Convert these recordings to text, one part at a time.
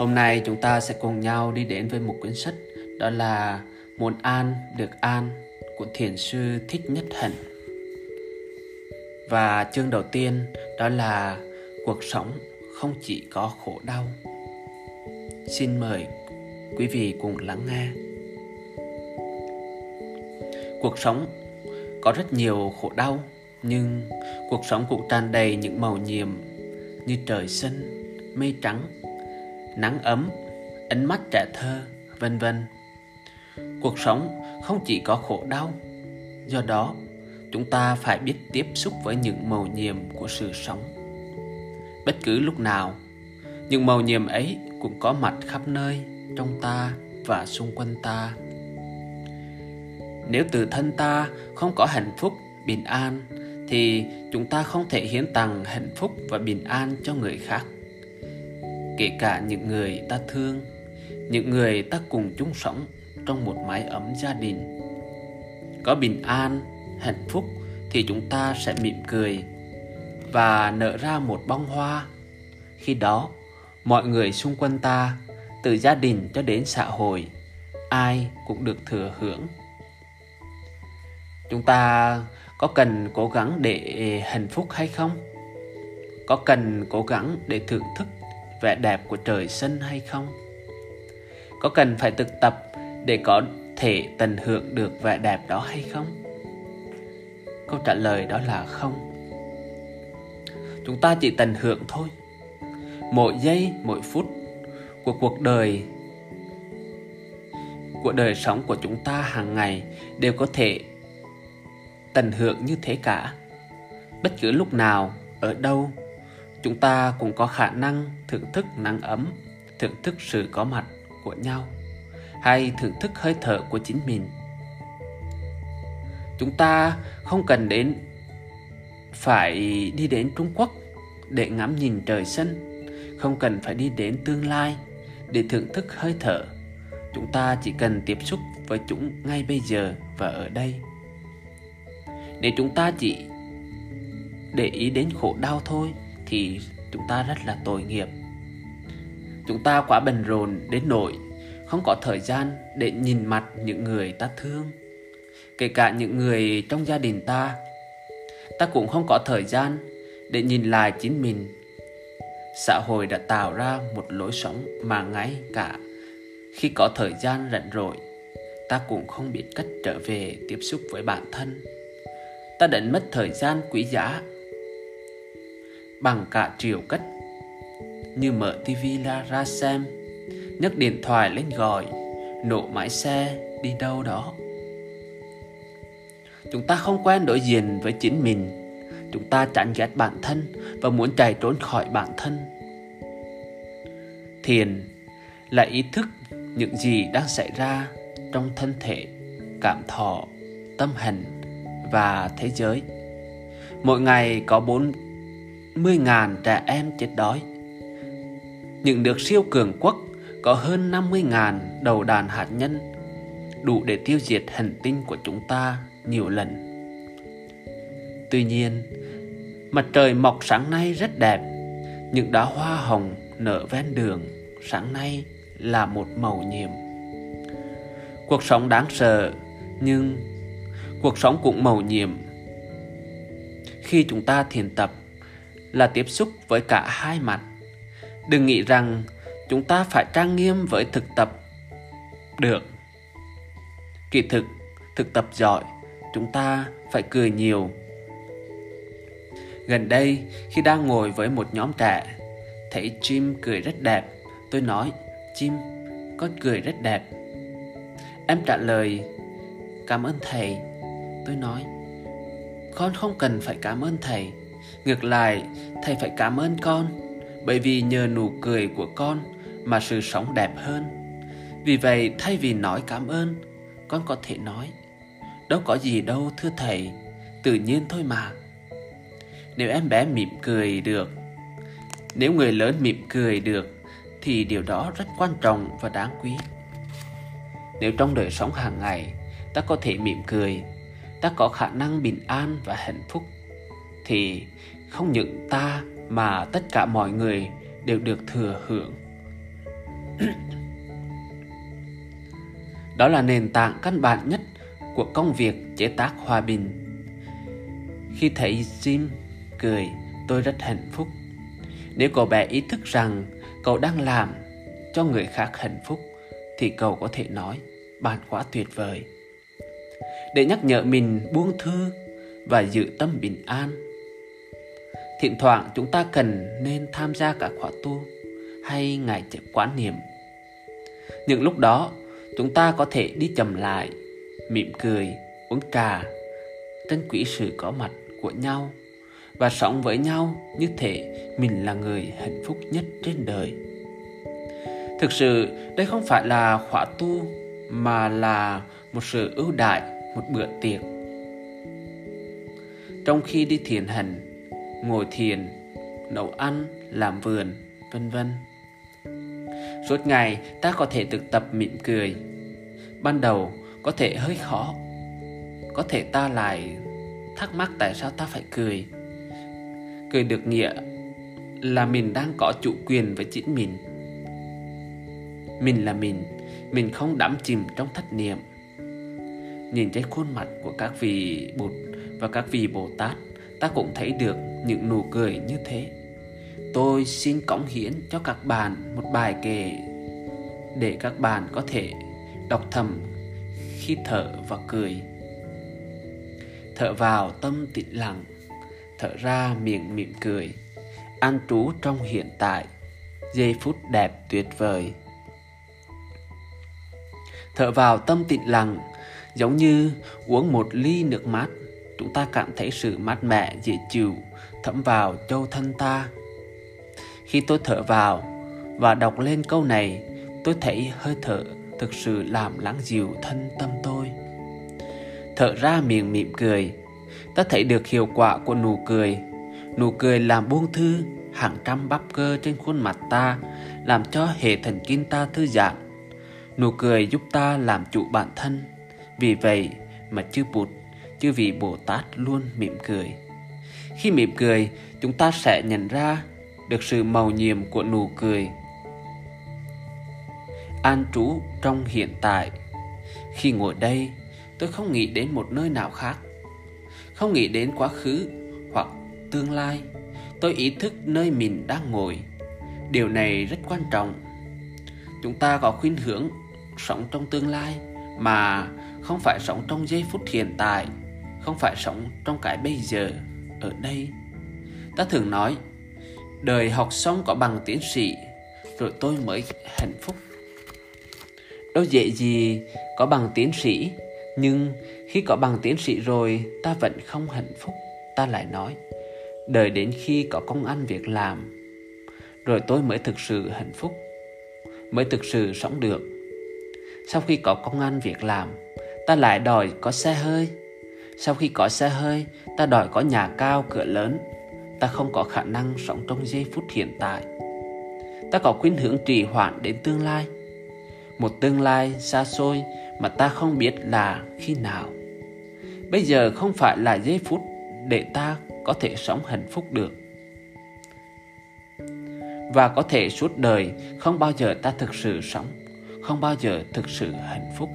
Hôm nay chúng ta sẽ cùng nhau đi đến với một quyển sách đó là Muốn an được an của thiền sư Thích Nhất Hạnh. Và chương đầu tiên đó là cuộc sống không chỉ có khổ đau. Xin mời quý vị cùng lắng nghe. Cuộc sống có rất nhiều khổ đau nhưng cuộc sống cũng tràn đầy những màu nhiệm như trời xanh, mây trắng, nắng ấm, ánh mắt trẻ thơ, vân vân. Cuộc sống không chỉ có khổ đau, do đó chúng ta phải biết tiếp xúc với những màu nhiệm của sự sống. Bất cứ lúc nào, những màu nhiệm ấy cũng có mặt khắp nơi trong ta và xung quanh ta. Nếu từ thân ta không có hạnh phúc, bình an thì chúng ta không thể hiến tặng hạnh phúc và bình an cho người khác kể cả những người ta thương, những người ta cùng chung sống trong một mái ấm gia đình. Có bình an, hạnh phúc thì chúng ta sẽ mỉm cười và nở ra một bông hoa. Khi đó, mọi người xung quanh ta, từ gia đình cho đến xã hội, ai cũng được thừa hưởng. Chúng ta có cần cố gắng để hạnh phúc hay không? Có cần cố gắng để thưởng thức vẻ đẹp của trời xanh hay không? Có cần phải thực tập để có thể tận hưởng được vẻ đẹp đó hay không? Câu trả lời đó là không. Chúng ta chỉ tận hưởng thôi. Mỗi giây, mỗi phút của cuộc đời, của đời sống của chúng ta hàng ngày đều có thể tận hưởng như thế cả. Bất cứ lúc nào, ở đâu chúng ta cũng có khả năng thưởng thức nắng ấm, thưởng thức sự có mặt của nhau, hay thưởng thức hơi thở của chính mình. Chúng ta không cần đến, phải đi đến trung quốc để ngắm nhìn trời xanh, không cần phải đi đến tương lai để thưởng thức hơi thở. Chúng ta chỉ cần tiếp xúc với chúng ngay bây giờ và ở đây. Để chúng ta chỉ để ý đến khổ đau thôi thì chúng ta rất là tội nghiệp. Chúng ta quá bận rộn đến nỗi không có thời gian để nhìn mặt những người ta thương. Kể cả những người trong gia đình ta ta cũng không có thời gian để nhìn lại chính mình. Xã hội đã tạo ra một lối sống mà ngay cả khi có thời gian rảnh rỗi, ta cũng không biết cách trở về tiếp xúc với bản thân. Ta đánh mất thời gian quý giá bằng cả triệu cách như mở tivi ra ra xem, nhấc điện thoại lên gọi nổ máy xe, đi đâu đó? Chúng ta không quen đối diện với chính mình. Chúng ta chán ghét bản thân và muốn chạy trốn khỏi bản thân. Thiền là ý thức những gì đang xảy ra trong thân thể, cảm thọ, tâm hành và thế giới. Mỗi ngày có bốn 40.000 trẻ em chết đói những nước siêu cường quốc có hơn 50.000 đầu đàn hạt nhân đủ để tiêu diệt hành tinh của chúng ta nhiều lần. Tuy nhiên, mặt trời mọc sáng nay rất đẹp, những đóa hoa hồng nở ven đường sáng nay là một màu nhiệm. Cuộc sống đáng sợ, nhưng cuộc sống cũng màu nhiệm. Khi chúng ta thiền tập là tiếp xúc với cả hai mặt. Đừng nghĩ rằng chúng ta phải trang nghiêm với thực tập được. Kỳ thực, thực tập giỏi, chúng ta phải cười nhiều. Gần đây, khi đang ngồi với một nhóm trẻ, thấy chim cười rất đẹp, tôi nói, chim, con cười rất đẹp. Em trả lời, cảm ơn thầy. Tôi nói, con không cần phải cảm ơn thầy. Ngược lại, thầy phải cảm ơn con, bởi vì nhờ nụ cười của con mà sự sống đẹp hơn. Vì vậy, thay vì nói cảm ơn, con có thể nói, đâu có gì đâu thưa thầy, tự nhiên thôi mà. Nếu em bé mỉm cười được, nếu người lớn mỉm cười được, thì điều đó rất quan trọng và đáng quý. Nếu trong đời sống hàng ngày ta có thể mỉm cười, ta có khả năng bình an và hạnh phúc, thì không những ta mà tất cả mọi người đều được thừa hưởng Đó là nền tảng căn bản nhất của công việc chế tác hòa bình. Khi thấy Jim cười, tôi rất hạnh phúc. Nếu cậu bé ý thức rằng cậu đang làm cho người khác hạnh phúc, thì cậu có thể nói bạn quá tuyệt vời. Để nhắc nhở mình buông thư và giữ tâm bình an. Thỉnh thoảng chúng ta cần nên tham gia các khóa tu hay ngày chợ quán niệm. Những lúc đó, chúng ta có thể đi chậm lại, mỉm cười, uống trà, trân quý sự có mặt của nhau và sống với nhau như thể mình là người hạnh phúc nhất trên đời. Thực sự, đây không phải là khóa tu mà là một sự ưu đại, một bữa tiệc. Trong khi đi thiền hành, ngồi thiền, nấu ăn, làm vườn, vân vân. Suốt ngày ta có thể thực tập mỉm cười. Ban đầu có thể hơi khó. Có thể ta lại thắc mắc tại sao ta phải cười. Cười được nghĩa là mình đang có chủ quyền với chính mình. Mình là mình, mình không đắm chìm trong thất niệm. Nhìn trên khuôn mặt của các vị Bụt và các vị Bồ Tát, ta cũng thấy được những nụ cười như thế. Tôi xin cống hiến cho các bạn một bài kể để các bạn có thể đọc thầm khi thở và cười. Thở vào tâm tĩnh lặng, thở ra miệng mỉm cười, an trú trong hiện tại, giây phút đẹp tuyệt vời. Thở vào tâm tĩnh lặng, giống như uống một ly nước mát, chúng ta cảm thấy sự mát mẻ dễ chịu thấm vào châu thân ta khi tôi thở vào và đọc lên câu này, tôi thấy hơi thở thực sự làm lắng dịu thân tâm tôi. Thở ra miệng mỉm cười, ta thấy được hiệu quả của nụ cười. Nụ cười làm buông thư hàng trăm bắp cơ trên khuôn mặt ta, làm cho hệ thần kinh ta thư giãn. Nụ cười giúp ta làm chủ bản thân. Vì vậy mà chư Bụt, chư vị Bồ Tát luôn mỉm cười. Khi mỉm cười, chúng ta sẽ nhận ra được sự màu nhiệm của nụ cười an trú trong hiện tại. Khi ngồi đây tôi không nghĩ đến một nơi nào khác. Không nghĩ đến quá khứ hoặc tương lai tôi ý thức nơi mình đang ngồi. Điều này rất quan trọng. Chúng ta có khuynh hướng sống trong tương lai mà không phải sống trong giây phút hiện tại không phải sống trong cái bây giờ, ở đây. Ta thường nói, Đời học xong có bằng tiến sĩ, Rồi tôi mới hạnh phúc. Đâu dễ gì có bằng tiến sĩ, Nhưng khi có bằng tiến sĩ rồi, Ta vẫn không hạnh phúc, Ta lại nói. Đợi đến khi có công ăn việc làm, Rồi tôi mới thực sự hạnh phúc, Mới thực sự sống được. Sau khi có công ăn việc làm, Ta lại đòi có xe hơi. Sau khi có xe hơi, Ta đòi có nhà cao, cửa lớn. Ta không có khả năng sống trong giây phút hiện tại. Ta có khuynh hướng trì hoãn đến tương lai. Một tương lai xa xôi mà ta không biết là khi nào. Bây giờ không phải là giây phút để ta có thể sống hạnh phúc được. Và có thể suốt đời không bao giờ ta thực sự sống, không bao giờ thực sự hạnh phúc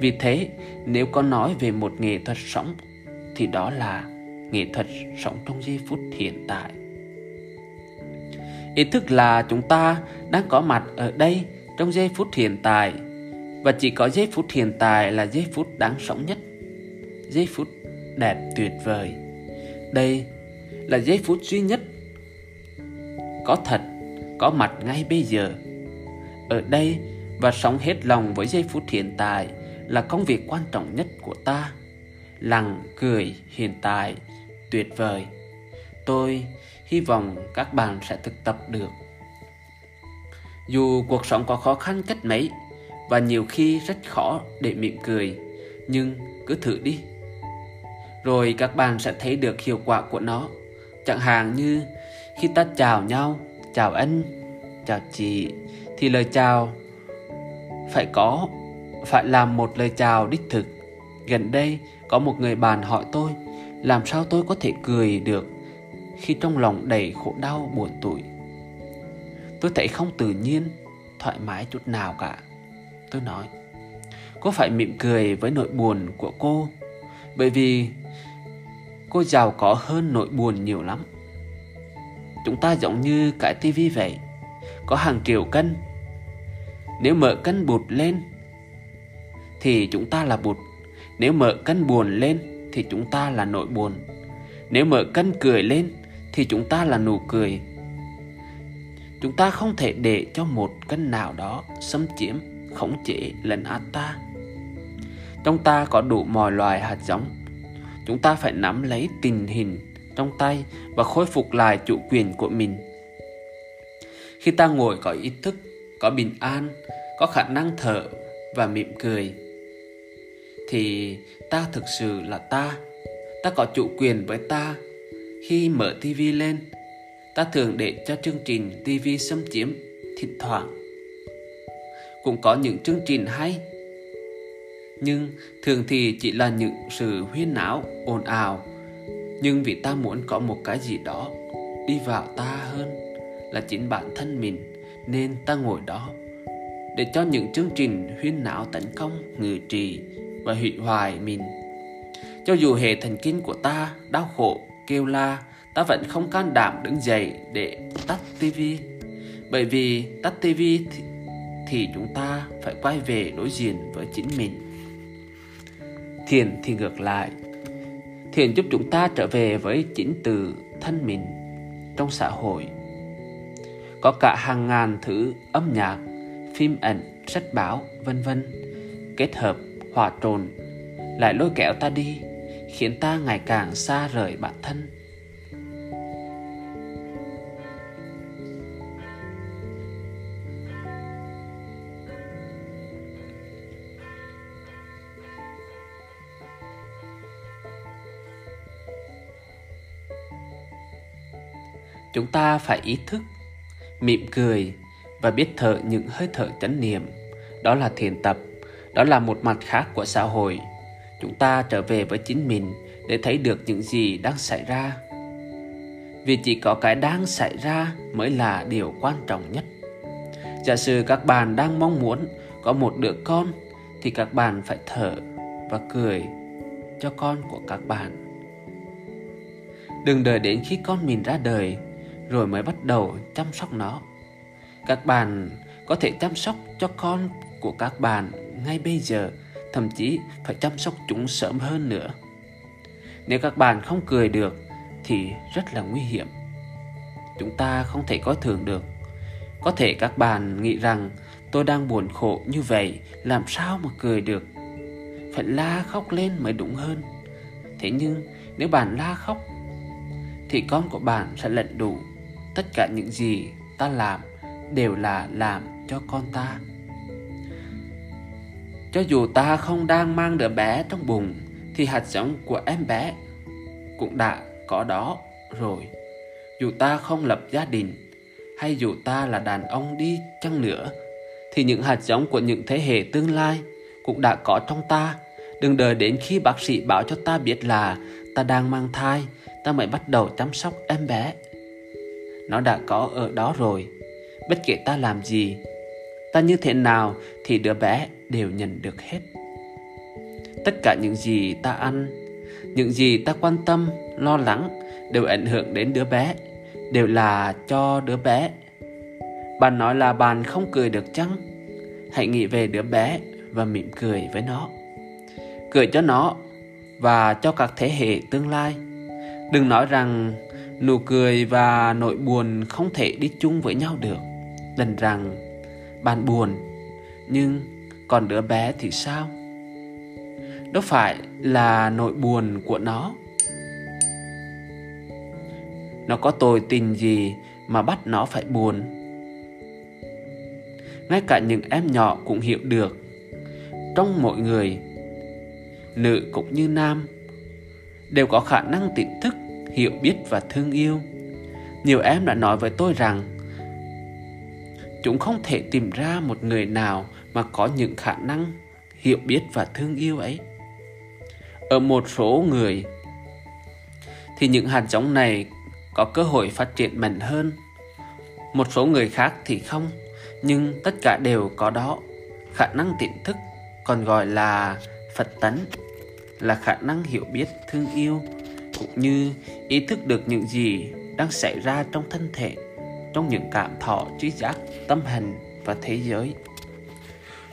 vì thế, nếu có nói về một nghệ thuật sống, thì đó là nghệ thuật sống trong giây phút hiện tại. Ý thức là chúng ta đang có mặt ở đây trong giây phút hiện tại. Và chỉ có giây phút hiện tại là giây phút đáng sống nhất. Giây phút đẹp tuyệt vời. Đây là giây phút duy nhất có thật, có mặt ngay bây giờ. Ở đây và sống hết lòng với giây phút hiện tại là công việc quan trọng nhất của ta lặng cười hiện tại tuyệt vời. Tôi hy vọng các bạn sẽ thực tập được. Dù cuộc sống có khó khăn cách mấy và nhiều khi rất khó để mỉm cười, nhưng cứ thử đi. Rồi các bạn sẽ thấy được hiệu quả của nó. Chẳng hạn như khi ta chào nhau, chào anh, chào chị thì lời chào phải có phải làm một lời chào đích thực. Gần đây có một người bạn hỏi tôi làm sao tôi có thể cười được khi trong lòng đầy khổ đau buồn tủi tôi thấy không tự nhiên thoải mái chút nào cả. Tôi nói, cô phải mỉm cười với nỗi buồn của cô, bởi vì cô giàu có hơn nỗi buồn nhiều lắm. Chúng ta giống như cái tivi vậy, có hàng triệu cân. Nếu mở cân bụt lên, thì chúng ta là bụt. Nếu mở cân buồn lên, thì chúng ta là nỗi buồn. Nếu mở cân cười lên, thì chúng ta là nụ cười chúng ta không thể để cho một cân nào đó xâm chiếm khống chế lấn át ta trong ta có đủ mọi loài hạt giống chúng ta phải nắm lấy tình hình trong tay và khôi phục lại chủ quyền của mình khi ta ngồi có ý thức có bình an có khả năng thở và mỉm cười thì ta thực sự là ta ta có chủ quyền với ta khi mở tivi lên ta thường để cho chương trình tivi xâm chiếm thỉnh thoảng. Cũng có những chương trình hay, nhưng thường thì chỉ là những sự huyên náo, ồn ào. Nhưng vì ta muốn có một cái gì đó đi vào ta hơn là chính bản thân mình nên ta ngồi đó để cho những chương trình huyên náo tấn công, ngự trì và hủy hoại mình. Cho dù hệ thần kinh của ta đau khổ, kêu la ta vẫn không can đảm đứng dậy để tắt tivi bởi vì tắt tivi thì, thì chúng ta phải quay về đối diện với chính mình. Thiền thì ngược lại. Thiền giúp chúng ta trở về với chính từ thân mình trong xã hội. Có cả hàng ngàn thứ âm nhạc phim ảnh sách báo vân vân kết hợp hòa trồn. Lại lôi kéo ta đi, khiến ta ngày càng xa rời bản thân. Chúng ta phải ý thức, mỉm cười và biết thở những hơi thở chánh niệm, đó là thiền tập đó là một mặt khác của xã hội. Chúng ta trở về với chính mình để thấy được những gì đang xảy ra. Vì chỉ có cái đang xảy ra mới là điều quan trọng nhất. Giả sử các bạn đang mong muốn có một đứa con, thì các bạn phải thở và cười cho con của các bạn. Đừng đợi đến khi con mình ra đời rồi mới bắt đầu chăm sóc nó. Các bạn có thể chăm sóc cho con của các bạn ngay bây giờ, thậm chí phải chăm sóc chúng sớm hơn nữa. Nếu các bạn không cười được thì rất là nguy hiểm. Chúng ta không thể coi thường được. Có thể các bạn nghĩ rằng tôi đang buồn khổ như vậy, làm sao mà cười được? Phải la khóc lên mới đúng hơn. Thế nhưng nếu bạn la khóc thì con của bạn sẽ lận đủ tất cả những gì ta làm đều là làm cho con ta cho dù ta không đang mang đứa bé trong bụng, thì hạt giống của em bé cũng đã có đó rồi. Dù ta không lập gia đình, hay dù ta là đàn ông đi chăng nữa, thì những hạt giống của những thế hệ tương lai cũng đã có trong ta. Đừng đợi đến khi bác sĩ bảo cho ta biết là ta đang mang thai, ta mới bắt đầu chăm sóc em bé. Nó đã có ở đó rồi. Bất kể ta làm gì, ta như thế nào thì đứa bé đều nhận được hết. Tất cả những gì ta ăn, những gì ta quan tâm, lo lắng đều ảnh hưởng đến đứa bé, đều là cho đứa bé. Bạn nói là bạn không cười được chăng? Hãy nghĩ về đứa bé và mỉm cười với nó. Cười cho nó và cho các thế hệ tương lai. Đừng nói rằng Nụ cười và nỗi buồn không thể đi chung với nhau được. Đành rằng bạn buồn, Nhưng còn đứa bé thì sao? Đó phải là nỗi buồn của nó. Nó có tội tình gì mà bắt nó phải buồn? Ngay cả những em nhỏ cũng hiểu được. Trong mỗi người, Nữ cũng như nam, Đều có khả năng tỉnh thức, hiểu biết và thương yêu. Nhiều em đã nói với tôi rằng, chúng không thể tìm ra một người nào mà có những khả năng, hiểu biết và thương yêu ấy. Ở một số người, thì những hạt giống này có cơ hội phát triển mạnh hơn. Một số người khác thì không, nhưng tất cả đều có đó. Khả năng tiện thức còn gọi là phật tấn là khả năng hiểu biết, thương yêu, cũng như ý thức được những gì đang xảy ra trong thân thể, trong những cảm thọ trí giác, tâm hành và thế giới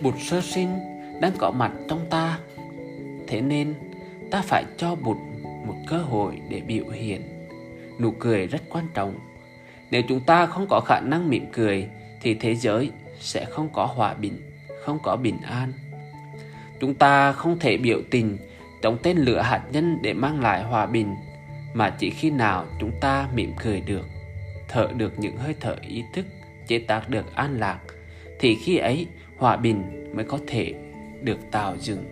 bụt sơ sinh đang có mặt trong ta. Thế nên, ta phải cho bụt một cơ hội để biểu hiện. Nụ cười rất quan trọng. Nếu chúng ta không có khả năng mỉm cười, thì thế giới sẽ không có hòa bình, không có bình an. Chúng ta không thể biểu tình trong tên lửa hạt nhân để mang lại hòa bình, mà chỉ khi nào chúng ta mỉm cười được, thở được những hơi thở ý thức, chế tác được an lạc, thì khi ấy hòa bình mới có thể được tạo dựng.